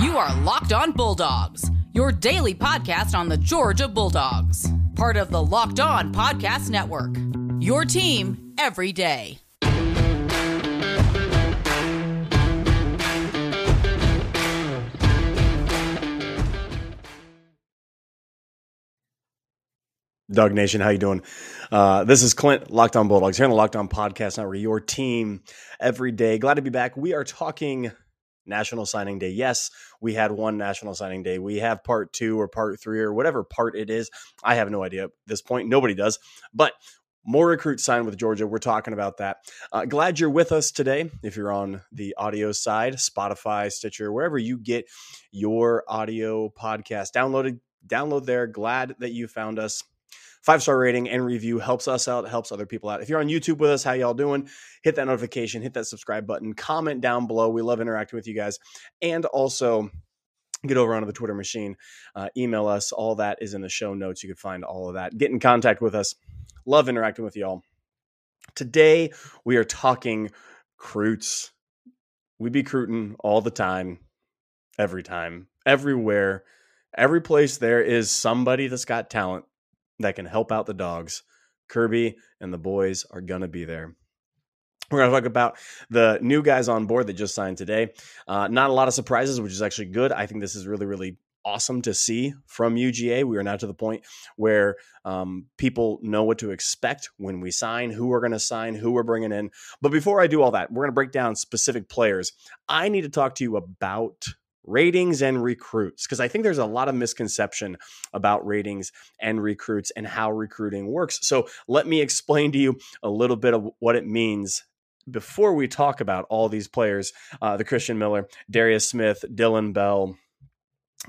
You are Locked On Bulldogs, your daily podcast on the Georgia Bulldogs, part of the Locked On Podcast Network. Your team every day. Dog Nation, how you doing? Uh, this is Clint, Locked On Bulldogs, here on the Locked On Podcast Network, your team every day. Glad to be back. We are talking National Signing Day. Yes, we had one National Signing Day. We have part two or part three or whatever part it is. I have no idea at this point. Nobody does. But more recruits signed with Georgia. We're talking about that. Uh, glad you're with us today. If you're on the audio side, Spotify, Stitcher, wherever you get your audio podcast downloaded, download there. Glad that you found us five star rating and review helps us out helps other people out. If you're on youtube with us how y'all doing? Hit that notification hit that subscribe button comment down below. We love interacting with you guys. And also get over onto the twitter machine uh, email us. All that is in the show notes. You can find all of that. Get in contact with us. Love interacting with y'all. Today we are talking recruits we be recruiting all the time every time everywhere every place there is somebody that's got talent that can help out the dogs. Kirby and the boys are going to be there. We're going to talk about the new guys on board that just signed today. Uh, not a lot of surprises, which is actually good. I think this is really, really awesome to see from UGA. We are now to the point where um, people know what to expect when we sign, who we're going to sign, who we're bringing in. But before I do all that, we're going to break down specific players. I need to talk to you about ratings and recruits because I think there's a lot of misconception about ratings and recruits and how recruiting works. So let me explain to you a little bit of what it means before we talk about all these players uh, the Christian Miller, Darris Smith, Dillon Bell,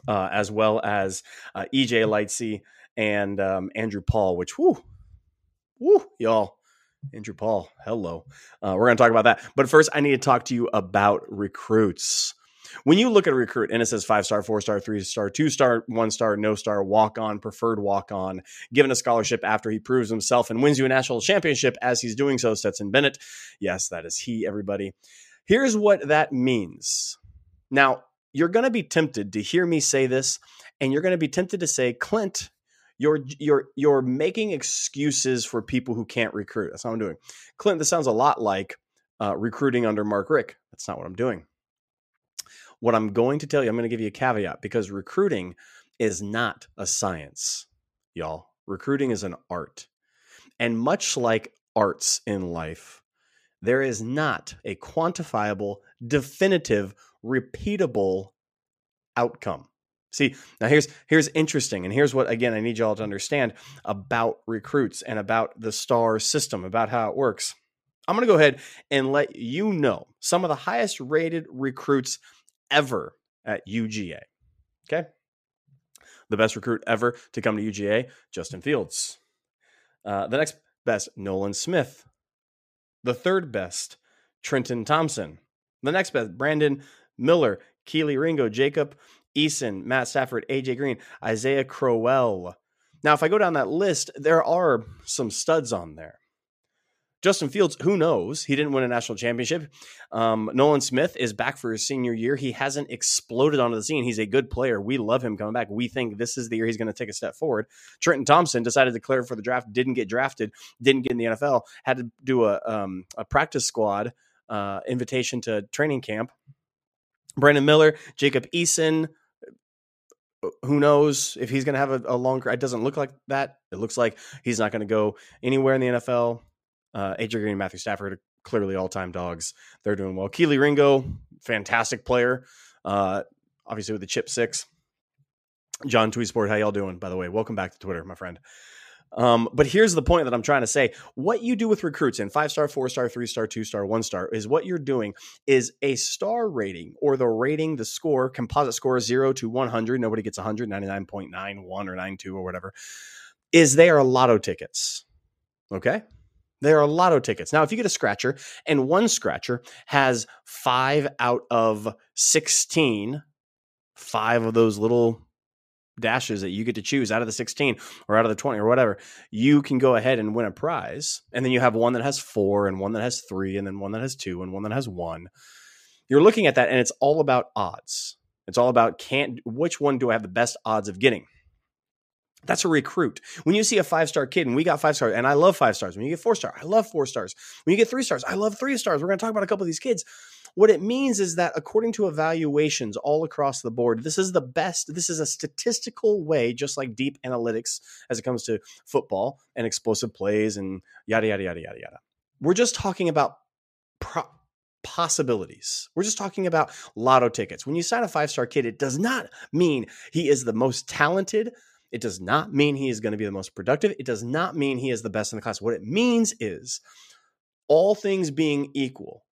uh, as well as uh, EJ Lightsey and um, Andrew Paul, which, whoo, whoo, y'all. Andrew Paul, hello. Uh, we're going to talk about that. But first, I need to talk to you about recruits. When you look at a recruit and it says five star, four star, three star, two star, one star, no star, walk on, preferred walk on, given a scholarship after he proves himself and wins you a national championship as he's doing so, Stetson Bennett. Yes, that is he, everybody. Here's what that means. Now, you're going to be tempted to hear me say this, and you're going to be tempted to say, Clint, you're you're you're making excuses for people who can't recruit. That's what I'm doing. Clint, this sounds a lot like uh, recruiting under Mark Richt. That's not what I'm doing. What I'm going to tell you, I'm going to give you a caveat because recruiting is not a science, y'all. Recruiting is an art. And much like arts in life, there is not a quantifiable, definitive, repeatable outcome. See, now here's here's interesting, and here's what again I need y'all to understand about recruits and about the star system, about how it works. I'm going to go ahead and let you know some of the highest rated recruits ever at UGA. Okay. The best recruit ever to come to UGA, Justin Fields. Uh, the next best, Nolan Smith. The third best, Trenton Thompson. The next best, Brandon Miller, Kelee Ringo, Jacob Eason, Matt Stafford, AJ Green, Isaiah Crowell. Now, if I go down that list, there are some studs on there. Justin Fields, who knows? He didn't win a national championship. Um, Nolan Smith is back for his senior year. He hasn't exploded onto the scene. He's a good player. We love him coming back. We think this is the year he's going to take a step forward. Trenton Thompson decided to declare for the draft, didn't get drafted, didn't get in the NFL, had to do a, um, a practice squad uh, invitation to training camp. Brandon Miller, Jacob Eason, who knows if he's going to have a, a longer it doesn't look like that it looks like he's not going to go anywhere in the nfl uh, AJ Green and Matthew Stafford, are clearly all time dogs. They're doing well. Kelee Ringo, fantastic player. Uh, obviously with the chip six. John Tweetsport, how y'all doing? By the way, welcome back to Twitter, my friend. Um, but here's the point that I'm trying to say. What you do with recruits in five star, four star, three star, two star, one star is what you're doing is a star rating or the rating, the score, composite score zero to 100. Nobody gets 199.91 or 92 or whatever. Is they are lotto tickets. Okay. There are lotto tickets. Now, if you get a scratcher and one scratcher has five out of 16, five of those little dashes that you get to choose out of the 16 or out of the 20 or whatever, you can go ahead and win a prize. And then you have one that has four and one that has three and then one that has two and one that has one. You're looking at that and it's all about odds. It's all about can't which one do I have the best odds of getting? That's a recruit. When you see a five star kid, and we got five stars, and I love five stars. When you get four star, I love four stars. When you get three stars, I love three stars. We're going to talk about a couple of these kids. What it means is that according to evaluations all across the board, this is the best. This is a statistical way, just like deep analytics as it comes to football and explosive plays and yada, yada, yada, yada, yada. We're just talking about pro- possibilities. We're just talking about lotto tickets. When you sign a five star kid, it does not mean he is the most talented. It does not mean he is going to be the most productive. It does not mean he is the best in the class. What it means is, all things being equal,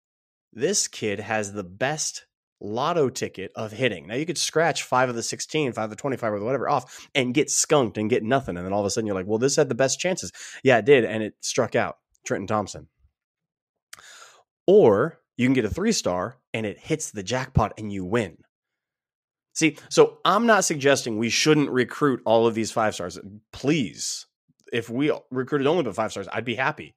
this kid has the best lotto ticket of hitting. Now you could scratch five of the 16, five of the 25 or whatever off and get skunked and get nothing. And then all of a sudden you're like, well, this had the best chances. Yeah, it did. And it struck out Trenton Thompson. Or you can get a three star and it hits the jackpot and you win. See, so I'm not suggesting we shouldn't recruit all of these five stars. Please, if we recruited only but five stars, I'd be happy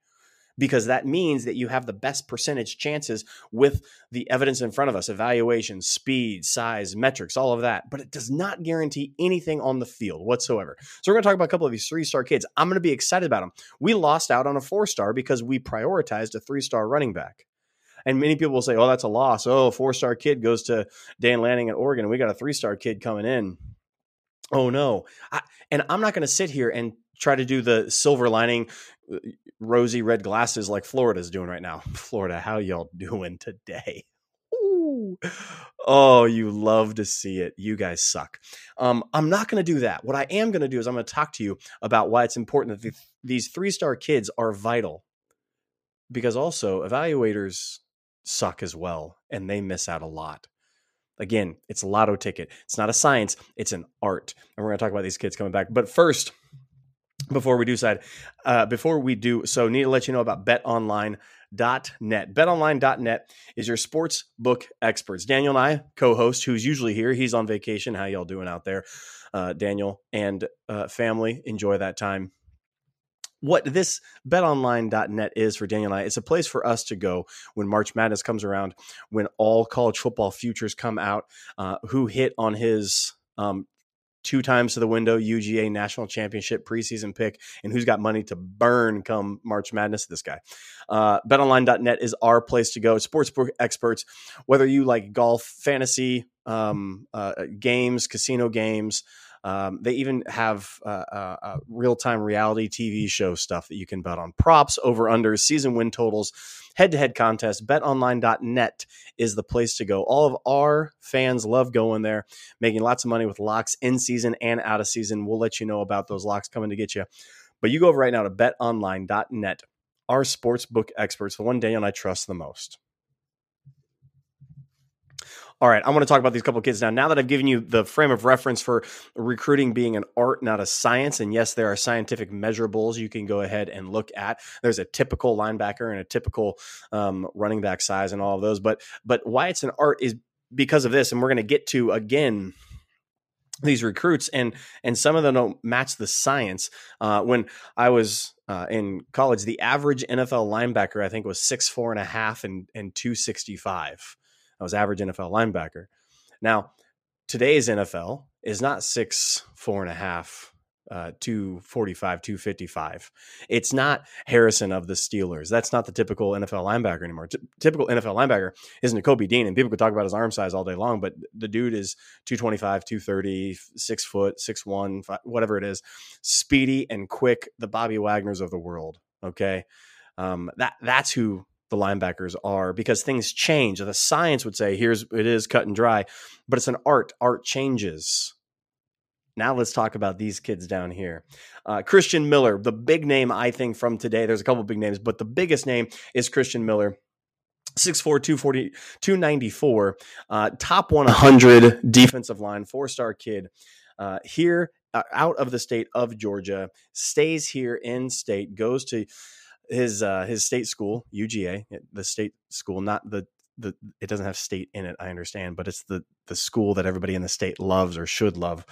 because that means that you have the best percentage chances with the evidence in front of us evaluation, speed, size, metrics, all of that. But it does not guarantee anything on the field whatsoever. So, we're going to talk about a couple of these three star kids. I'm going to be excited about them. We lost out on a four star because we prioritized a three star running back. And many people will say, oh, that's a loss. Oh, four star kid goes to Dan Lanning at Oregon, we got a three star kid coming in. Oh, no. I, and I'm not going to sit here and try to do the silver lining, uh, rosy red glasses like Florida's doing right now. Florida, how y'all doing today? Ooh. Oh, you love to see it. You guys suck. Um, I'm not going to do that. What I am going to do is I'm going to talk to you about why it's important that these three star kids are vital because also evaluators suck as well and they miss out a lot. Again, it's a lotto ticket. It's not a science, it's an art. And we're going to talk about these kids coming back. But first, before we do side, uh, before we do so, need to let you know about betonline.net. BetOnline.net is your sports book experts. Daniel and I, co-host, who's usually here, he's on vacation. How y'all doing out there, uh, Daniel and uh, family? Enjoy that time what this betonline.net is for Daniel and I, it's a place for us to go when March Madness comes around, when all college football futures come out, uh, who hit on his um, two times to the window UGA national championship preseason pick, and who's got money to burn come March Madness. This guy. Uh, BetOnline.net is our place to go. Sportsbook experts, whether you like golf, fantasy, um, uh, games, casino games. Um, they even have uh, uh, uh real time reality TV show stuff that you can bet on. Props, over under, season win totals, head to head contests. BetOnline.net is the place to go. All of our fans love going there, making lots of money with locks in season and out of season. We'll let you know about those locks coming to get you. But you go over right now to betonline.net. Our sports book experts, the one Daniel and I trust the most. All right, I want to talk about these couple kids now. Now that I've given you the frame of reference for recruiting being an art, not a science, and yes, there are scientific measurables you can go ahead and look at. There's a typical linebacker and a typical um, running back size and all of those, but but why it's an art is because of this, and we're going to get to again these recruits and and some of them don't match the science uh, when i was uh, in college the average nfl linebacker i think was six four and a half and and 265 I was average NFL linebacker. Now, today's NFL is not six, four and a half, uh, 245, 255. It's not Harrison of the Steelers. That's not the typical NFL linebacker anymore. T- typical NFL linebacker is Nakobe Dean, and people could talk about his arm size all day long, but the dude is 225, 230, six foot, six one, five, whatever it is, speedy and quick, the Bobby Wagners of the world. Okay. Um, that that's who the linebackers are because things change. The science would say here's it is cut and dry, but it's an art. Art changes. Now let's talk about these kids down here. Uh, Christian Miller, the big name I think from today. There's a couple big names, but the biggest name is Christian Miller. 6'4, 240, 294, uh, top 100 defensive line, four star kid. Uh, here uh, out of the state of Georgia, stays here in state, goes to his uh, his state school UGA, the state school, not the the it doesn't have state in it. I understand, but it's the the school that everybody in the state loves or should love.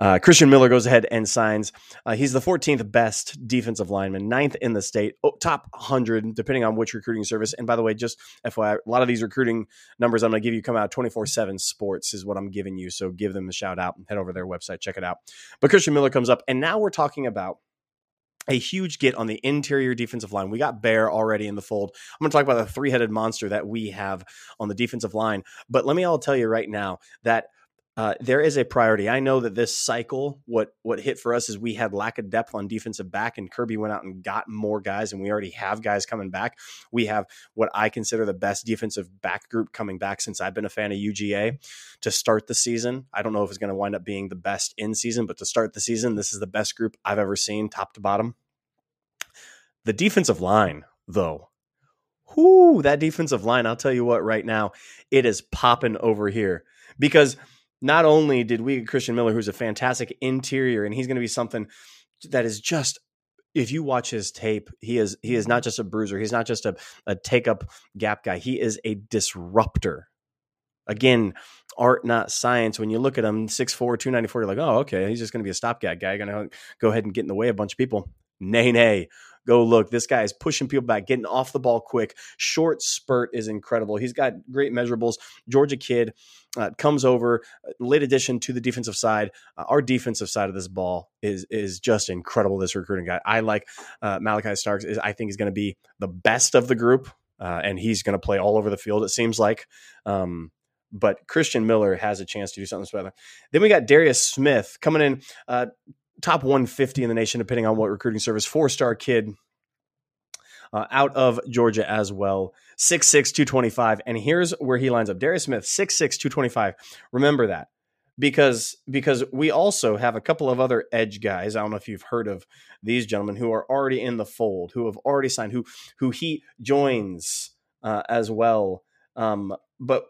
Uh, Christian Miller goes ahead and signs. Uh, he's the 14th best defensive lineman, ninth in the state, oh, top 100, depending on which recruiting service. And by the way, just FYI, a lot of these recruiting numbers I'm going to give you come out 24 7 sports, is what I'm giving you. So give them a shout out and head over their website, check it out. But Christian Miller comes up, and now we're talking about a huge get on the interior defensive line. We got Bear already in the fold. I'm going to talk about the three headed monster that we have on the defensive line. But let me all tell you right now that uh, there is a priority. I know that this cycle, what what hit for us is we had lack of depth on defensive back, and Kirby went out and got more guys, and we already have guys coming back. We have what I consider the best defensive back group coming back since I've been a fan of UGA to start the season. I don't know if it's going to wind up being the best in season, but to start the season, this is the best group I've ever seen, top to bottom. The defensive line, though, whoo, that defensive line, I'll tell you what, right now, it is popping over here because – not only did we get Christian Miller, who's a fantastic interior, and he's going to be something that is just if you watch his tape, he is he is not just a bruiser. He's not just a, a take up gap guy. He is a disruptor. Again, art not science. When you look at him, 6'4", 294, you're like, oh, okay, he's just going to be a stopgap guy. Going to go ahead and get in the way of a bunch of people. Nay, nay. Go look. This guy is pushing people back, getting off the ball quick. Short spurt is incredible. He's got great measurables. Georgia kid uh, comes over, uh, late addition to the defensive side. Uh, our defensive side of this ball is is just incredible. This recruiting guy, I like uh, Malachi Starks. Is I think is going to be the best of the group, uh, and he's going to play all over the field. It seems like. Um, but Christian Miller has a chance to do something special. Then we got Darris Smith coming in, uh, top 150 in the nation, depending on what recruiting service. Four star kid uh, out of Georgia as well. 6'6, 225. And here's where he lines up Darris Smith, 6'6, 225. Remember that because because we also have a couple of other edge guys. I don't know if you've heard of these gentlemen who are already in the fold, who have already signed, who who he joins uh, as well. Um, but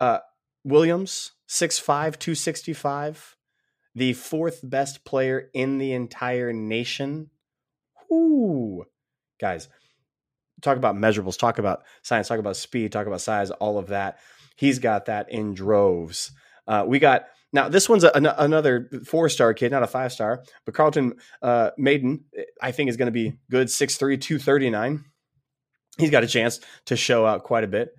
uh, Williams, 6'5, 265 the fourth best player in the entire nation. Ooh, guys, talk about measurables, talk about science, talk about speed, talk about size, all of that. He's got that in droves. Uh, we got now this one's a, an, another four star kid, not a five star, but Carlton uh, Maiden, I think is going to be good 6'3, 239. He's got a chance to show out quite a bit.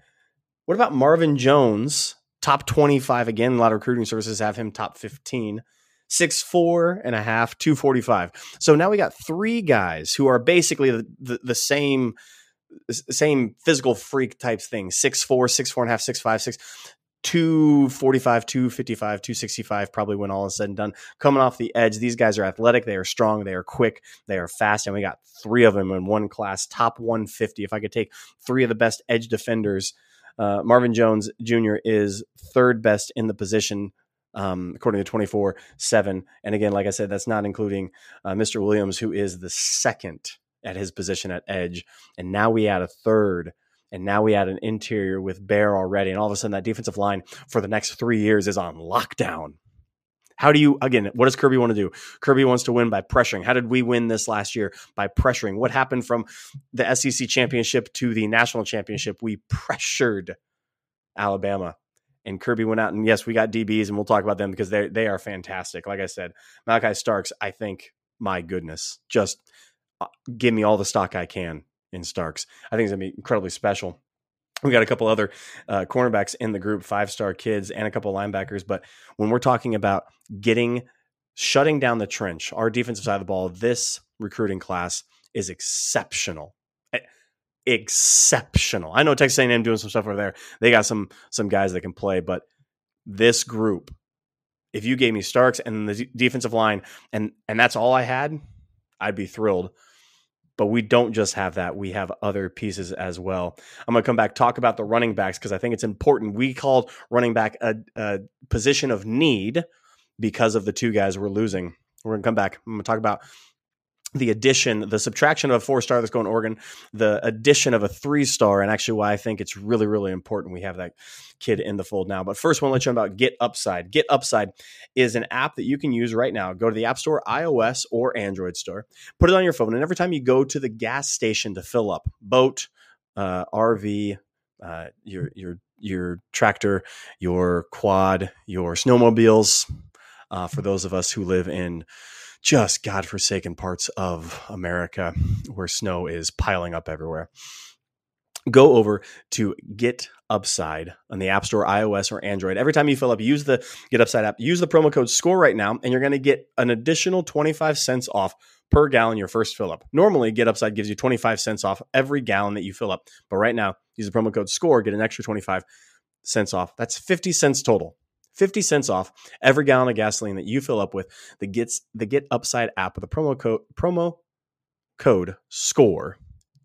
What about Marvin Jones? Top 25 again. A lot of recruiting services have him top 15 six four and a half, 245. So now we got three guys who are basically the, the, the same same physical freak types things. Six four, six four and a half, six five, six. 245, 255, 265, probably when all is said and done. Coming off the edge, these guys are athletic, they are strong, they are quick, they are fast, and we got three of them in one class, top 150. If I could take three of the best edge defenders, uh, Marvin Jones Jr. is third best in the position um, according to 24 7. And again, like I said, that's not including uh, Mr. Williams, who is the second at his position at edge. And now we add a third. And now we add an interior with Bear already. And all of a sudden, that defensive line for the next three years is on lockdown. How do you, again, what does Kirby want to do? Kirby wants to win by pressuring. How did we win this last year? By pressuring. What happened from the SEC championship to the national championship? We pressured Alabama and Kirby went out and yes, we got DBs and we'll talk about them because they they are fantastic. Like I said, Malachi Starks, I think, my goodness, just uh, give me all the stock I can in Starks. I think he's gonna be incredibly special. We got a couple other uh, cornerbacks in the group, five star kids, and a couple linebackers. But when we're talking about getting shutting down the trench, our defensive side of the ball, this recruiting class is exceptional exceptional. I know Texas A&M doing some stuff over there. They got some some guys that can play, but this group, if you gave me Starks and the defensive line, and and that's all I had, I'd be thrilled. But we don't just have that; we have other pieces as well. I'm to come back talk about the running backs because I think it's important. We called running back a, a position of need because of the two guys we're losing. We're to come back. I'm to talk about the addition, the subtraction of a four star that's going to Oregon, the addition of a three star, and actually why I think it's really, really important we have that kid in the fold now. But first, I want to let you know about Get Upside. Get Upside is an app that you can use right now. Go to the App Store, iOS or Android store, put it on your phone, and every time you go to the gas station to fill up, boat, uh, RV, uh, your your your tractor, your quad, your snowmobiles, uh, for those of us who live in just godforsaken parts of America where snow is piling up everywhere. Go over to Get Upside on the App Store, iOS or Android. Every time you fill up, use the Get Upside app. Use the promo code SCORE right now, and you're going to get an additional 25 cents off per gallon your first fill up. Normally, Get Upside gives you 25 cents off every gallon that you fill up. But right now, use the promo code SCORE, get an extra 25 cents off. That's 50 cents total. 50 cents off every gallon of gasoline that you fill up with the gets the Get Upside app with a promo code promo code SCORE.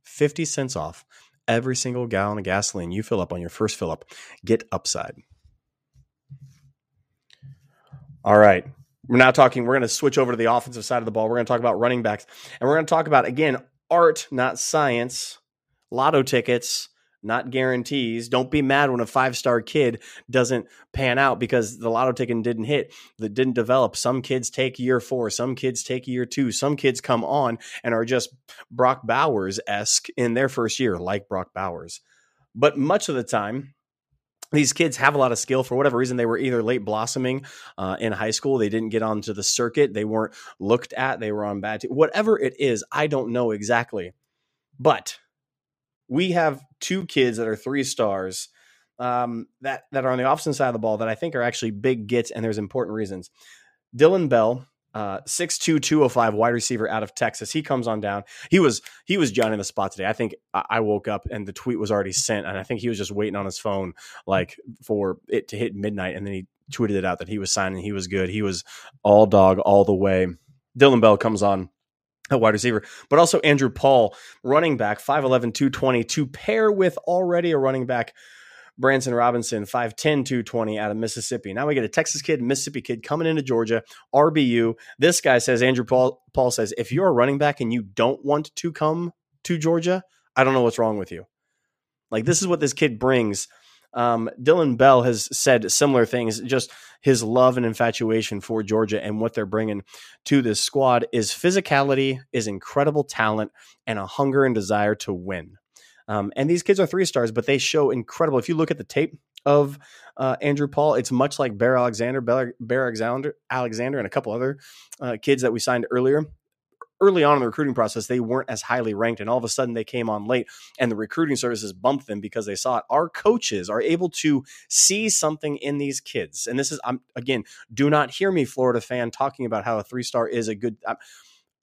50 cents off every single gallon of gasoline you fill up on your first fill up. Get Upside. All right. We're now talking, we're going to switch over to the offensive side of the ball. We're going to talk about running backs. And we're going to talk about, again, art, not science, lotto tickets, not guarantees. Don't be mad when a five star kid doesn't pan out because the lotto ticket didn't hit, that didn't develop. Some kids take year four, some kids take year two, some kids come on and are just Brock Bowers esque in their first year, like Brock Bowers. But much of the time, these kids have a lot of skill for whatever reason they were either late blossoming uh, in high school they didn't get onto the circuit they weren't looked at they were on bad te- whatever it is i don't know exactly but we have two kids that are three stars um, that that are on the offensive side of the ball that I think are actually big gets, and there's important reasons. Dillon Bell, uh, 6'2", 205 wide receiver out of Texas. He comes on down. He was he was Johnny the spot today. I think I woke up and the tweet was already sent, and I think he was just waiting on his phone like for it to hit midnight, and then he tweeted it out that he was signing. He was good. He was all dog all the way. Dillon Bell comes on a wide receiver, but also Andrew Paul, running back, 5'11, 220, to pair with already a running back, Branson Robinson, 5'10, 220 out of Mississippi. Now we get a Texas kid, Mississippi kid coming into Georgia, RBU. This guy says, Andrew Paul, Paul says, if you're a running back and you don't want to come to Georgia, I don't know what's wrong with you. Like, this is what this kid brings um, Dillon Bell has said similar things. Just his love and infatuation for Georgia and what they're bringing to this squad is physicality, is incredible talent, and a hunger and desire to win. Um, and these kids are three stars, but they show incredible. If you look at the tape of uh, Andrew Paul, it's much like Bear Alexander, Bear, Bear Alexander, Alexander, and a couple other uh, kids that we signed earlier early on in the recruiting process, they weren't as highly ranked, and all of a sudden they came on late, and the recruiting services bumped them because they saw it. Our coaches are able to see something in these kids, and this is I'm again, do not hear me, Florida fan, talking about how a three star is a good. I'm,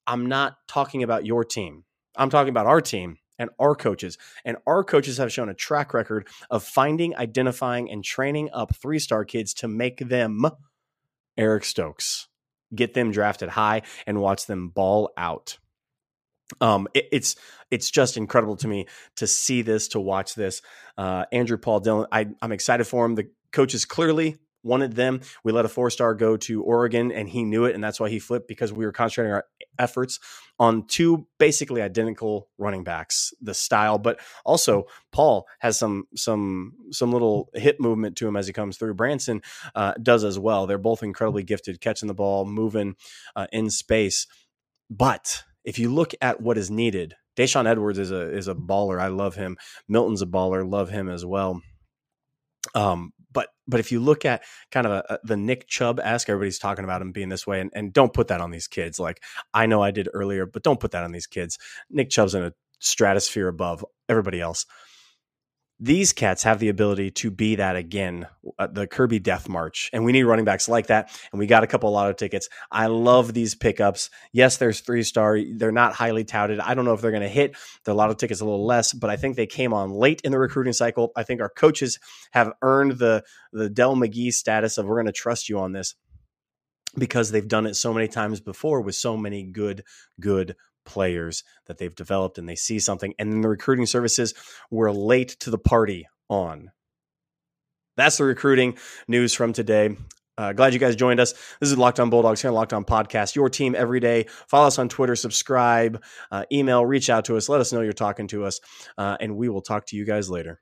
I'm not talking about your team. I'm talking about our team and our coaches. And our coaches have shown a track record of finding, identifying, and training up three star kids to make them Eric Stokes get them drafted high and watch them ball out. Um, it, it's it's just incredible to me to see this, to watch this. Uh, Andrew Paul Dillon, I, I'm excited for him. The coaches clearly wanted them. We let a four star go to Oregon, and he knew it, and that's why he flipped because we were concentrating our efforts on two basically identical running backs, the style, but also Paul has some some some little hip movement to him as he comes through. Branson uh, does as well. They're both incredibly gifted, catching the ball, moving uh, in space. But if you look at what is needed, Daijun Edwards is a is a baller. I love him. Milton's a baller. Love him as well. Um, but but if you look at kind of a, a, the Nick Chubb esque, everybody's talking about him being this way, and, and don't put that on these kids. Like I know I did earlier, but don't put that on these kids. Nick Chubb's in a stratosphere above everybody else these cats have the ability to be that again, uh, the Kirby Death March. And we need running backs like that. And we got a couple of lotto tickets. I love these pickups. Yes, there's three star. They're not highly touted. I don't know if they're going to hit. The lotto tickets a little less, but I think they came on late in the recruiting cycle. I think our coaches have earned the the Dell McGee status of we're going to trust you on this because they've done it so many times before with so many good, good players that they've developed and they see something. And then the recruiting services were late to the party on. That's the recruiting news from today. Uh, glad you guys joined us. This is Locked On Bulldogs here on Locked On Podcast, your team every day. Follow us on Twitter, subscribe, uh, email, reach out to us, let us know you're talking to us, uh, and we will talk to you guys later.